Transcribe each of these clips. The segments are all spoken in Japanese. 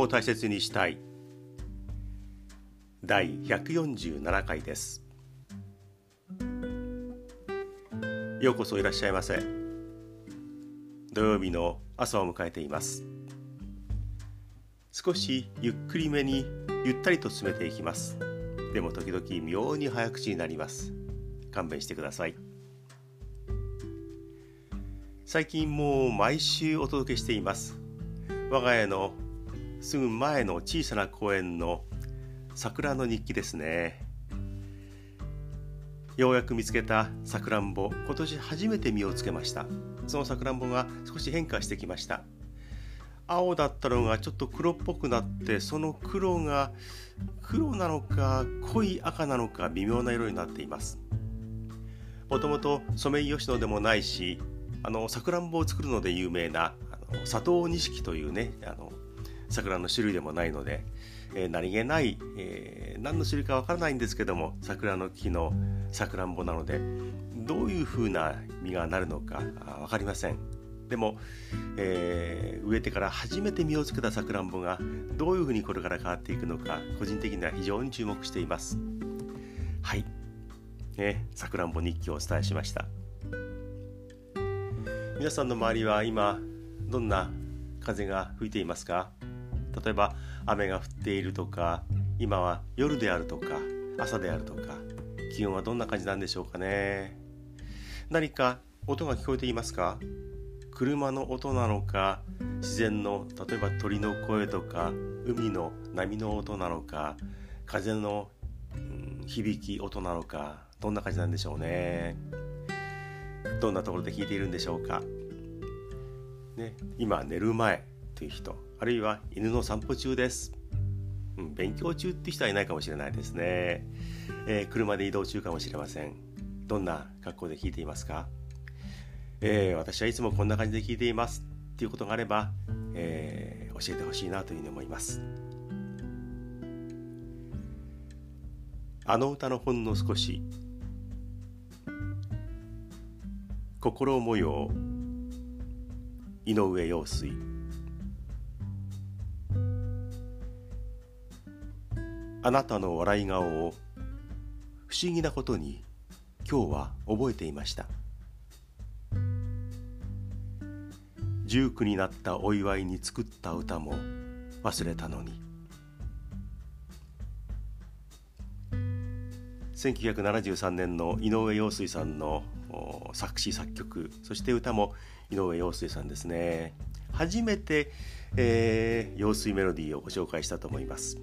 を大切にしたい。第147回です。ようこそいらっしゃいませ。土曜日の朝を迎えています。少しゆっくりめにゆったりと進めていきます。でも時々妙に早口になります。勘弁してください。最近もう毎週お届けしています。我が家のすぐ前の小さな公園の桜の日記ですね。ようやく見つけたさくらんぼ今年初めて実をつけました。そのさくらんぼが少し変化してきました。青だったのがちょっと黒っぽくなってその黒が黒なのか濃い赤なのか微妙な色になっています。もともとソメイヨシノでもないしあのさくらんぼを作るので有名なあの佐藤錦というねあの桜の種類でもないので、えー、何気ない、えー、何の種類かわからないんですけども桜の木のさくらんぼなのでどういう風な実がなるのか分かりません。でも、えー、植えてから初めて実をつけたさくらんぼがどういうふうにこれから変わっていくのか個人的には非常に注目しています。はい。さくらんぼ日記をお伝えしました。皆さんの周りは今どんな風が吹いていますか？例えば雨が降っているとか今は夜であるとか朝であるとか気温はどんな感じなんでしょうかね。何か音が聞こえていますか？車の音なのか自然の例えば鳥の声とか海の波の音なのか風の、うん、響き音なのかどんな感じなんでしょうね。どんなところで聞いているんでしょうか、ね、今寝る前という人あるいは犬の散歩中です、うん、勉強中って人はいないかもしれないですね、えー、車で移動中かもしれません。どんな格好で聞いていますか？えー、私はいつもこんな感じで聞いています。っていうことがあれば、えー、教えてほしいなというふうに思います。あの歌のほんの少し心模様井上陽水。あなたの笑い顔を不思議なことに今日は覚えていました。19になったお祝いに作った歌も忘れたのに。1973年の井上陽水さんの作詞作曲そして歌も井上陽水さんですね。初めて、えー、陽水メロディーをご紹介したと思います。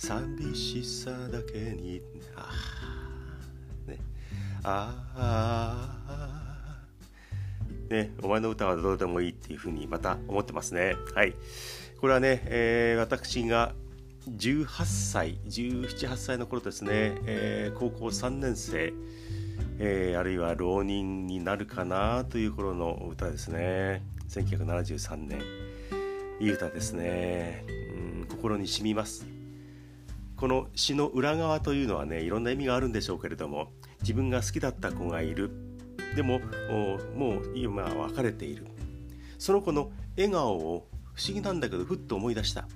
寂しさだけにああねああね、お前の歌はどうでもいいっていうふうにまた思ってますね。はい。これはね、えー、私が18歳、17、8歳の頃ですね、えー、高校3年生、えー、あるいは浪人になるかなという頃の歌ですね。1973年。いい歌ですね。うん心に染みます。この詩の裏側というのはね、いろんな意味があるんでしょうけれども、自分が好きだった子がいる。でももう今は別れている。その子の笑顔を不思議なんだけどふっと思い出した。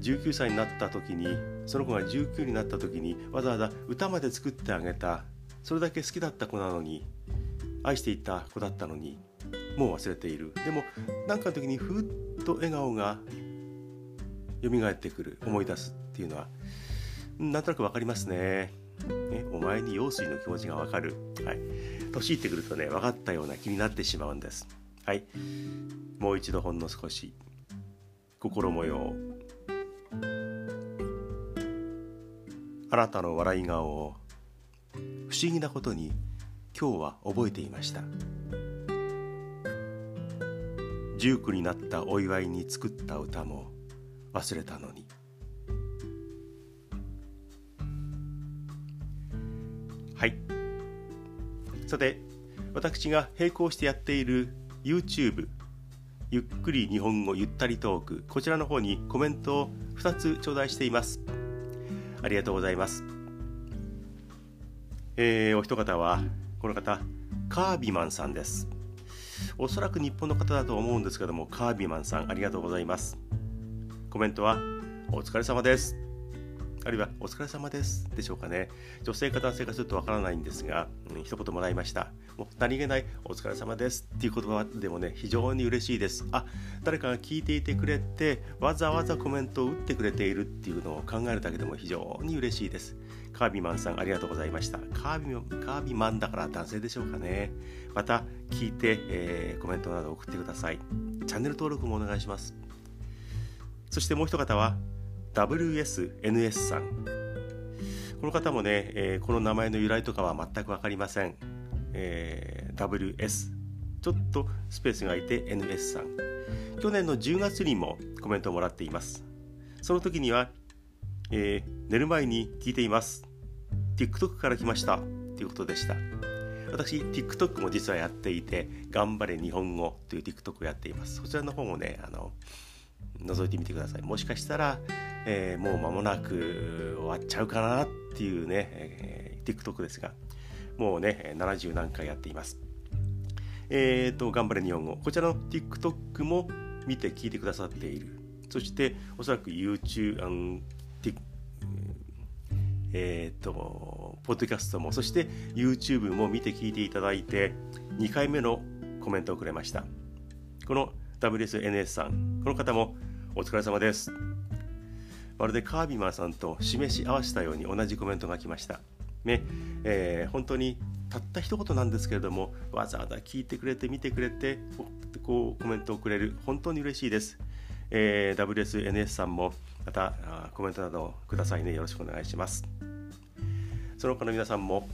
19歳になった時にその子が19になった時にわざわざ歌まで作ってあげた。それだけ好きだった子なのに愛していた子だったのにもう忘れている。でも何かの時にふっと笑顔が蘇ってくる思い出すっていうのはなんとなく分かりますねね、お前に用水の気持ちがわかる。はい。年いってくるとね、分かったような気になってしまうんです。はい。もう一度ほんの少し。心模様。あなたの笑い顔を不思議なことに今日は覚えていました。19になったお祝いに作った歌も忘れたのに。はい。さて私が並行してやっている YouTube ゆっくり日本語ゆったりトークこちらの方にコメントを2つ頂戴しています。ありがとうございます。えー、お一方はこの方カービマンさんです。おそらく日本の方だと思うんですけどもカービマンさんありがとうございます。コメントはお疲れ様ですあるいはお疲れ様ですでしょうかね。女性か男性かちょっとわからないんですが、うん、一言もらいました。もう何気ないお疲れ様ですっていう言葉でもね、非常に嬉しいです。あ、誰かが聞いていてくれて、わざわざコメントを打ってくれているっていうのを考えるだけでも非常に嬉しいです。カービィマンさんありがとうございました。カービィカービィマンだから男性でしょうかね。また聞いて、えー、コメントなど送ってください。チャンネル登録もお願いします。そしてもう一方は、WSNS さん。この方もね、えー、この名前の由来とかは全く分かりません、えー、WS ちょっとスペースが空いて NS さん。去年の10月にもコメントをもらっています。その時には、えー、寝る前に聞いています。TikTok から来ました。ということでした。私 TikTok も実はやっていて頑張れ日本語という TikTok をやっています。そちらの方もねあの覗いてみてください。もしかしたら、えー、もう間もなく終わっちゃうかなっていうね、えー、TikTok ですがもうね70何回やっています。えっ、ー、と頑張れ日本語。こちらの TikTok も見て聞いてくださっている。そしておそらく YouTube あのえっ、ー、とポッドキャストもそして YouTube も見て聞いていただいて2回目のコメントをくれました。この WSNS さん。この方もお疲れ様です。まるでカービマンさんと示し合わせたように同じコメントが来ました。ね、えー、本当にたった一言なんですけれども、わざわざ聞いてくれて、見てくれて、こうコメントをくれる、本当に嬉しいです。えー、WSNS さんもまたコメントなどくださいね。よろしくお願いします。その他の皆さんも、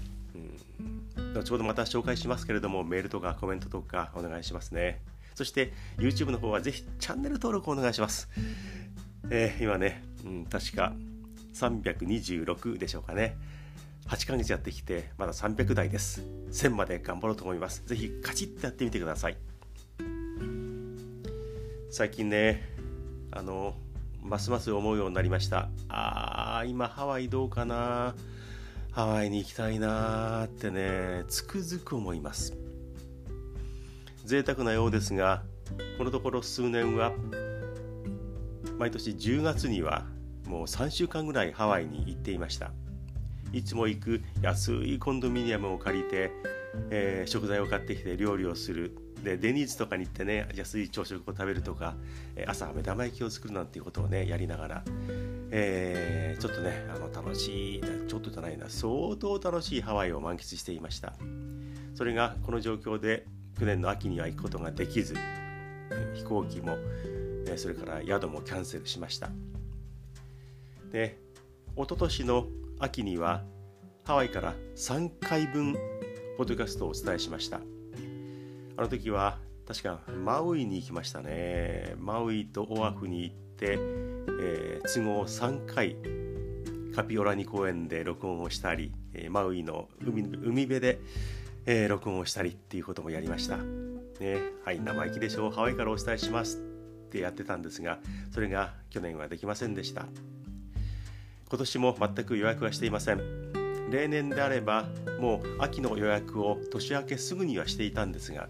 うん、後ほどまた紹介しますけれども、メールとかコメントとかお願いしますね。そして YouTube の方はぜひチャンネル登録お願いします。えー、今ね、うん、確か326でしょうかね。8ヶ月やってきてまだ300台です。1000まで頑張ろうと思います。ぜひカチッとやってみてください。最近ね、あの、ますます思うようになりました。あー、今ハワイどうかなハワイに行きたいなーってね、つくづく思います。贅沢なようですがこのところ数年は毎年10月にはもう3週間ぐらいハワイに行っていました。いつも行く安いコンドミニアムを借りて、えー、食材を買ってきて料理をする。でデニーズとかに行ってね安い朝食を食べるとか朝目玉焼きを作るなんていうことをねやりながら、えー、ちょっとねあの楽しいちょっとじゃないな相当楽しいハワイを満喫していました。それがこの状況で去年の秋には行くことができず飛行機もそれから宿もキャンセルしました。で一昨年の秋にはハワイから3回分ポッドキャストをお伝えしました。あの時は確かマウイに行きましたね。マウイとオアフに行って、えー、都合3回カピオラニ公園で録音をしたりマウイの海海辺でえー、録音をしたりっていうこともやりました。ね、はい、生意気でしょう。ハワイからお伝えしますってやってたんですが、それが去年はできませんでした。今年も全く予約はしていません。例年であれば、もう秋の予約を年明けすぐにはしていたんですが、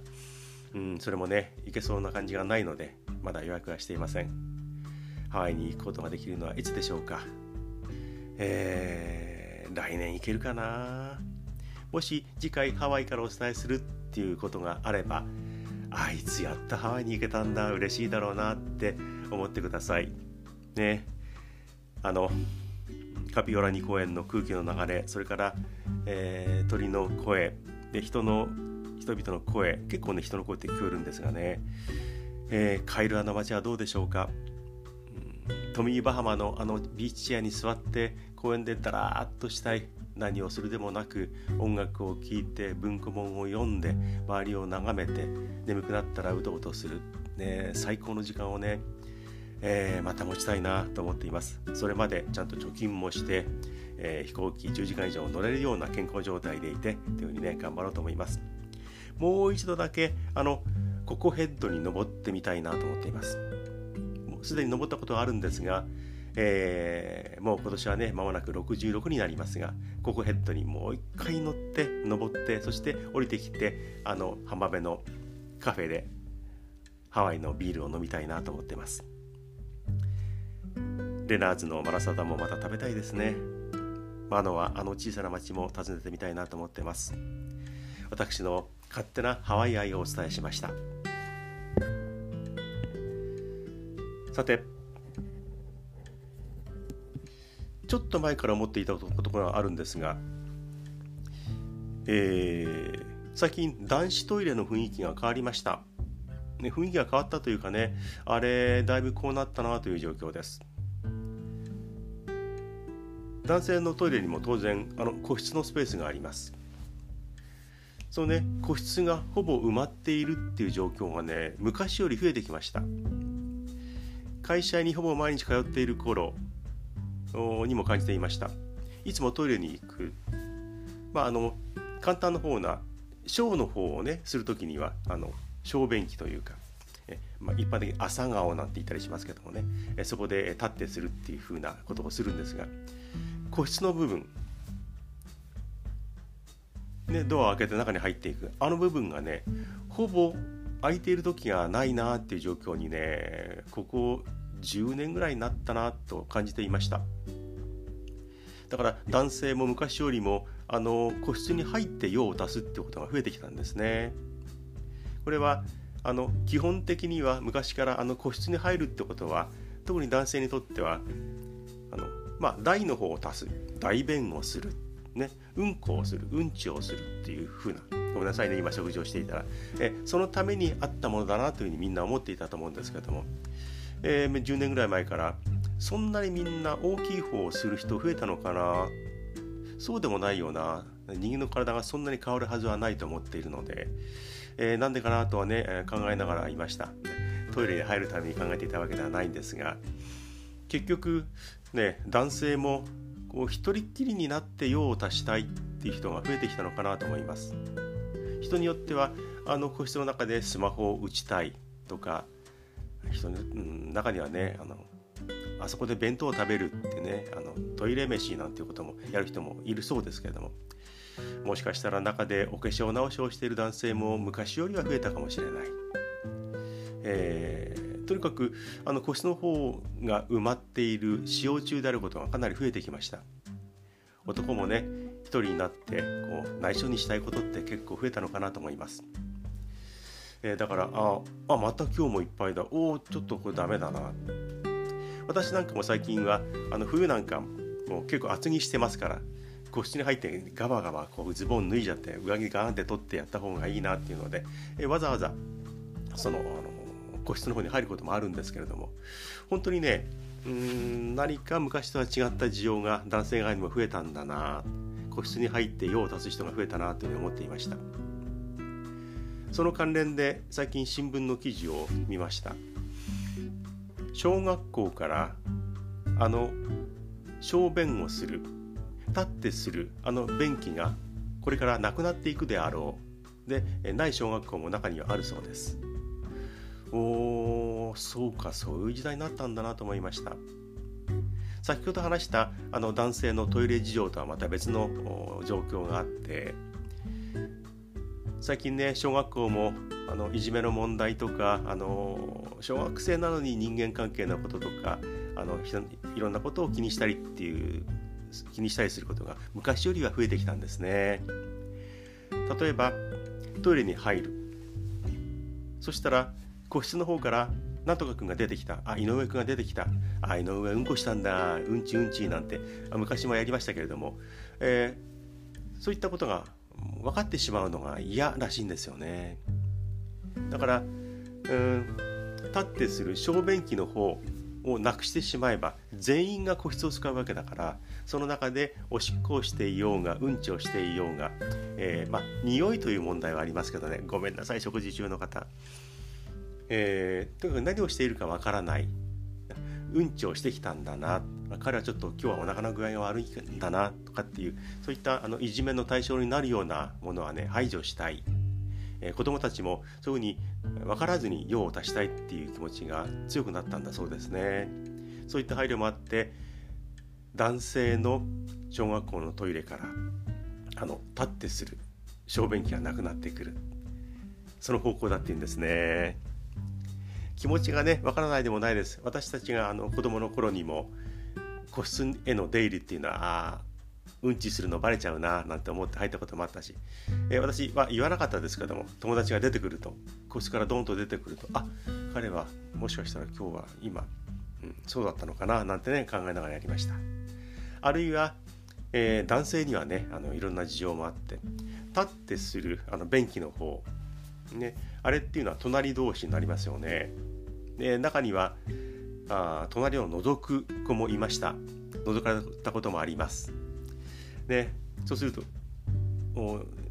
うん、それもね、いけそうな感じがないので、まだ予約はしていません。ハワイに行くことができるのはいつでしょうか。えー、来年行けるかなもし次回ハワイからお伝えするっていうことがあればあいつやったハワイに行けたんだ嬉しいだろうなって思ってください。ね。あのカピオラニ公園の空気の流れそれから、えー、鳥の声で人の人々の声結構ね人の声って聞こえるんですがね、えー、カイルアの街はどうでしょうか、トミー・バハマのあのビーチチェアに座って公園でだらーっとしたい何をするでもなく音楽を聴いて文庫本を読んで周りを眺めて眠くなったらうとうとする、ね、最高の時間をね、えー、また持ちたいなと思っています。それまでちゃんと貯金もして、えー、飛行機10時間以上乗れるような健康状態でいてというふうにね頑張ろうと思います。もう一度だけあのココヘッドに登ってみたいなと思っています。もうすでに登ったことはあるんですがえー、もう今年はね、まもなく66になりますが、ココヘッドにもう一回乗って、登って、そして降りてきて、あの、浜辺の、カフェでハワイのビールを飲みたいなと思ってます。レナーズのマラサダもまた食べたいですね。マノはあの小さな町も訪ねてみたいなと思ってます。私の勝手なハワイ愛をお伝えしました。さてちょっと前から思っていたことがあるんですが、えー、最近男子トイレの雰囲気が変わりました、ね、雰囲気が変わったというかねあれだいぶこうなったなという状況です。男性のトイレにも当然あの個室のスペースがあります。そのね個室がほぼ埋まっているっていう状況がね昔より増えてきました。会社にほぼ毎日通っている頃にも感じていました。いつもトイレに行く。まああの簡単な方な小の方をねする時にはあの小便器というかえまあ、一般的に朝顔なんて言ったりしますけどもねえそこで立ってするっていうふうなことをするんですが個室の部分ね、ドアを開けて中に入っていく。あの部分がねほぼ空いている時がないなっていう状況にねここ10年ぐらいになったなと感じていました。だから男性も昔よりもあの個室に入って用を足すっていうことが増えてきたんですね。これはあの基本的には昔からあの個室に入るってことは特に男性にとってはあのまあ大の方を足す大便をするね、うんこをするうんちをするっていう風なごめんなさいね今食事をしていたら。えそのためにあったものだなというふうにみんな思っていたと思うんですけども、えー、10年ぐらい前からそんなにみんな大きい方をする人増えたのかな？そうでもないような人間の体がそんなに変わるはずはないと思っているので、えー、なんでかなとはね考えながらいました。トイレに入るために考えていたわけではないんですが結局ね男性もこう一人っきりになって用を足したいっていう人が増えてきたのかなと思います。人によってはあの個室の中でスマホを打ちたいとか人の、中にはねあのあそこで弁当を食べるってねあのトイレ飯なんていうこともやる人もいるそうですけれどももしかしたら中でお化粧直しをしている男性も昔よりは増えたかもしれない、えーとにかくあの個室の方が埋まっている使用中であることがかなり増えてきました。男もね一人になってこう内緒にしたいことって結構増えたのかなと思います、えー、だからああまた今日もいっぱいだ。おおちょっとこれダメだな。私なんかも最近はあの冬なんかもう結構厚着してますから個室に入ってガバガバこうズボン脱いじゃって上着ガーンって取ってやった方がいいなっていうので、えわざわざそのあの個室の方に入ることもあるんですけれども本当にねうん何か昔とは違った需要が男性側にも増えたんだな。個室に入って用を足す人が増えたなというふうに思っていました。その関連で最近新聞の記事を見ました。小学校からあの小便をする立ってするあの便器がこれからなくなっていくであろう。でない小学校も中にはあるそうです。おそうかそういう時代になったんだなと思いました。先ほど話したあの男性のトイレ事情とはまた別の状況があって最近ね小学校もあのいじめの問題とかあの小学生なのに人間関係のこととかあのいろんなことを気にしたりっていう気にしたりすることが昔よりは増えてきたんですね。例えばトイレに入る。そしたら個室の方からなんとかくんが出てきた。あ井上くんが出てきた。あ井上うんこしたんだ。うんちうんちなんて昔もやりましたけれども、えー、そういったことが分かってしまうのが嫌らしいんですよね。だからうん立ってする小便器の方をなくしてしまえば全員が個室を使うわけだからその中でおしっこをしていようがうんちをしていようが、えー、まあ匂いという問題はありますけどね。ごめんなさい食事中の方。えー、とにかく何をしているかわからない。うんちをしてきたんだな。彼はちょっと今日はお腹の具合が悪いんだなとかっていうそういったあのいじめの対象になるようなものはね排除したい、えー、子どもたちもそういうふうに分からずに用を足したいっていう気持ちが強くなったんだそうですね。そういった配慮もあって男性の小学校のトイレからあの立ってする小便器がなくなってくる。その方向だっていうんですね。気持ちがねわからないでもないです。私たちがあの子供の頃にも個室への出入りっていうのはあうんちするのバレちゃうななんて思って入ったこともあったし、えー、私は言わなかったですけども友達が出てくると個室からドンと出てくるとあ彼はもしかしたら今日は今、うん、そうだったのかななんてね考えながらやりました。あるいは、えー、男性にはねあのいろんな事情もあって立ってするあの便器の方ねあれっていうのは隣同士になりますよね。で中にはあ隣を覗く子もいました覗かれたこともありますねそうすると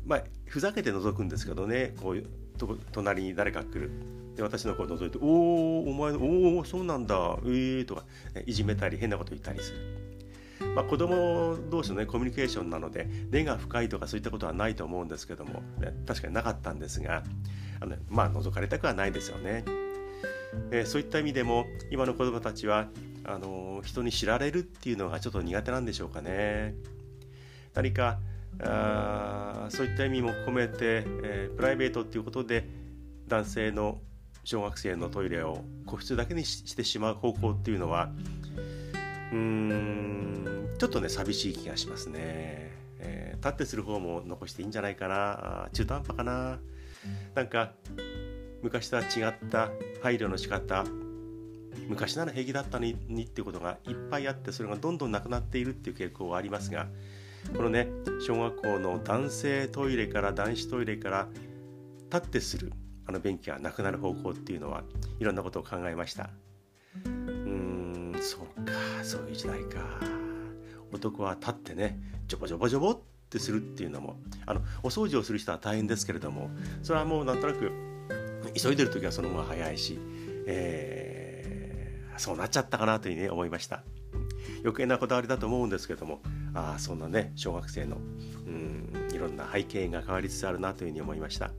まあふざけて覗くんですけどねこういうと隣に誰か来るで私の子を覗いて「おおお前おおそうなんだええー」とか、いじめたり変なこと言ったりする。まあ、子供同士の、ね、コミュニケーションなので根が深いとかそういったことはないと思うんですけども、ね、確かになかったんですがあのまあ覗かれたくはないですよね。えー、そういった意味でも今の子どもたちはあの人に知られるっていうのがちょっと苦手なんでしょうかね。何かあそういった意味も込めて、えー、プライベートっていうことで男性の小学生のトイレを個室だけにしてしまう方向っていうのはうーんちょっとね寂しい気がしますね、えー、立ってする方も残していいんじゃないかな。中途半端かな。なんか昔とは違った配慮の仕方昔なら平気だったのにっていうことがいっぱいあってそれがどんどんなくなっているっていう傾向はありますがこのね小学校の男性トイレから男子トイレから立ってするあの便器がなくなる方向っていうのはいろんなことを考えました。うーんそうかそういう時代か。男は立ってねジョボジョボジョボってするっていうのもあのお掃除をする人は大変ですけれどもそれはもうなんとなく急いでる時はその方が早いし、えー、そうなっちゃったかなというふうに思いました。余計なこだわりだと思うんですけどもああそんなね小学生のうんいろんな背景が変わりつつあるなというふうに思いました。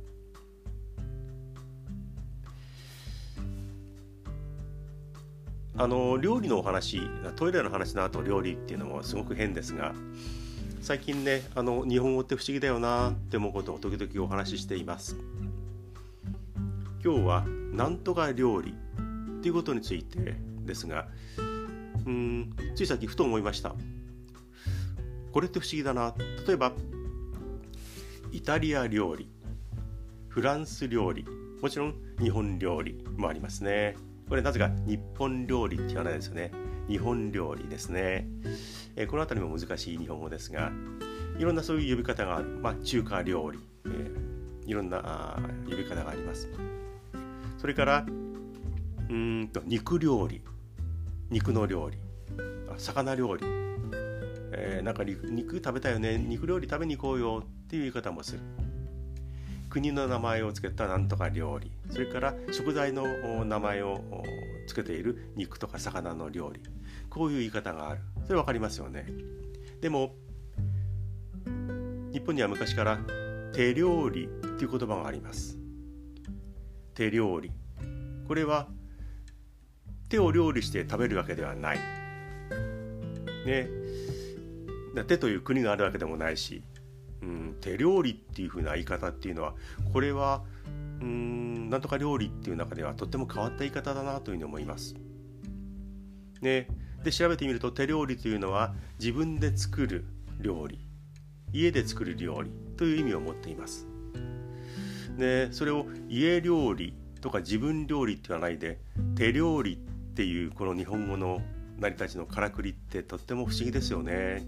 あの料理のお話トイレの話の後料理っていうのもすごく変ですが最近ねあの日本語って不思議だよなって思うことを時々お話ししています。今日はなんとか料理っていうことについてですがうんついさっきふと思いました。これって不思議だな。例えばイタリア料理フランス料理もちろん日本料理もありますね。これなぜか日本料理って言わないですよね。日本料理ですね、えー、この辺りも難しい日本語ですがいろんなそういう呼び方がある、まあ、中華料理、えー、いろんな呼び方があります。それからうんと肉料理。肉の料理。魚料理、えー、なんか肉食べたよね。肉料理食べに行こうよ。っていう言い方もする。国の名前を付けたなんとか料理。それから食材の名前を付けている肉とか魚の料理。こういう言い方がある。それ分かりますよね。でも日本には昔から手料理っていう言葉があります。手料理これは手を料理して食べるわけではない。ね、手という国があるわけでもないし、うん、手料理っていう風な言い方っていうのはこれはうんなんとか料理っていう中ではとっても変わった言い方だなというふうに思います。ね、で調べてみると手料理というのは自分で作る料理家で作る料理という意味を持っています。でそれを家料理とか自分料理って言わないで手料理っていうこの日本語の成り立ちのからくりってとっても不思議ですよね。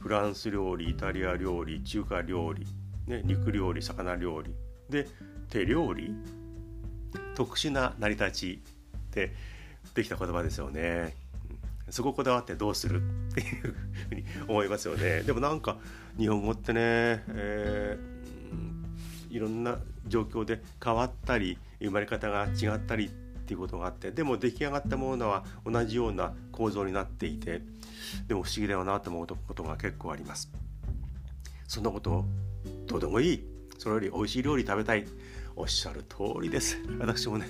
フランス料理イタリア料理中華料理、ね、肉料理魚料理で手料理？特殊な成り立ちでできた言葉ですよね。そここだわってどうするっていうふうに思いますよね。でもなんか日本語ってね、えー、いろんな状況で変わったり生まれ方が違ったりっていうことがあってでも出来上がったものは同じような構造になっていてでも不思議だよなと思うことが結構あります。そんなことどうでもいい。それより美味しい料理食べたい。おっしゃる通りです。私もね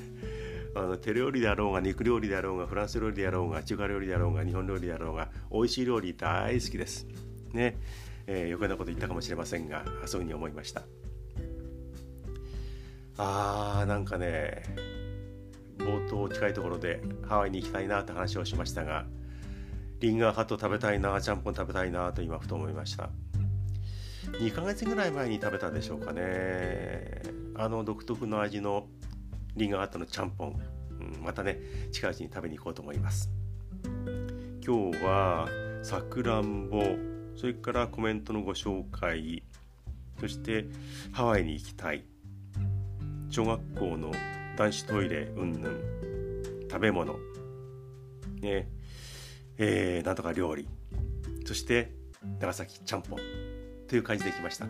あの手料理であろうが肉料理であろうがフランス料理であろうが中華料理であろうが日本料理であろうが美味しい料理大好きです。ね。えー、余計なこと言ったかもしれませんがそういうふうに思いました。あーなんかね冒頭近いところでハワイに行きたいなって話をしましたがリンガーハット食べたいなちゃんぽん食べたいなと今ふと思いました。2ヶ月ぐらい前に食べたでしょうかね。あの独特の味のリンガーハットのちゃんぽん、うん、またね近いうちに食べに行こうと思います。今日はさくらんぼそれからコメントのご紹介そしてハワイに行きたい。小学校の男子トイレうんぬん食べ物ねえー、なんとか料理そして長崎ちゃんぽんという感じで来ました。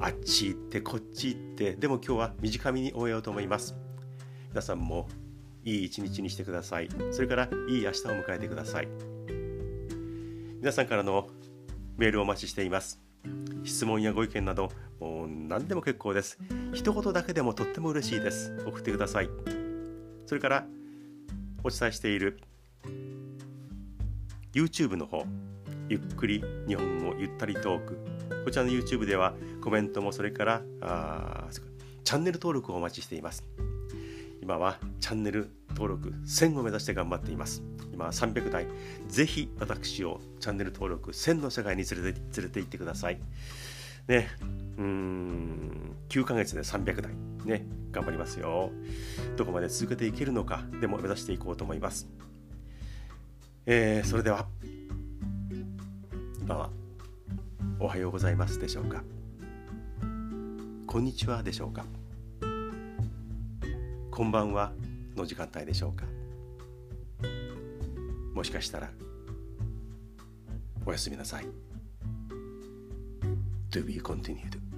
あっち行ってこっち行ってでも今日は短めに終えようと思います。皆さんもいい一日にしてください。それからいい明日を迎えてください。皆さんからのメールをお待ちしています。質問やご意見など何でも結構です。一言だけでもとっても嬉しいです。送ってください。それからお伝えしている YouTube の方。ゆっくり日本語ゆったりトーク。こちらの YouTube ではコメントもそれからあチャンネル登録をお待ちしています。今はチャンネル登録1000を目指して頑張っています。今は300台。ぜひ私をチャンネル登録1000の世界に連れて連れて行ってください。ね。うん9ヶ月で300台ね頑張りますよ。どこまで続けていけるのかでも目指していこうと思います。えー、それでは。今はおはようございますでしょうか。こんにちはでしょうか。こんばんはの時間帯でしょうか。もしかしたらおやすみなさい。To be continued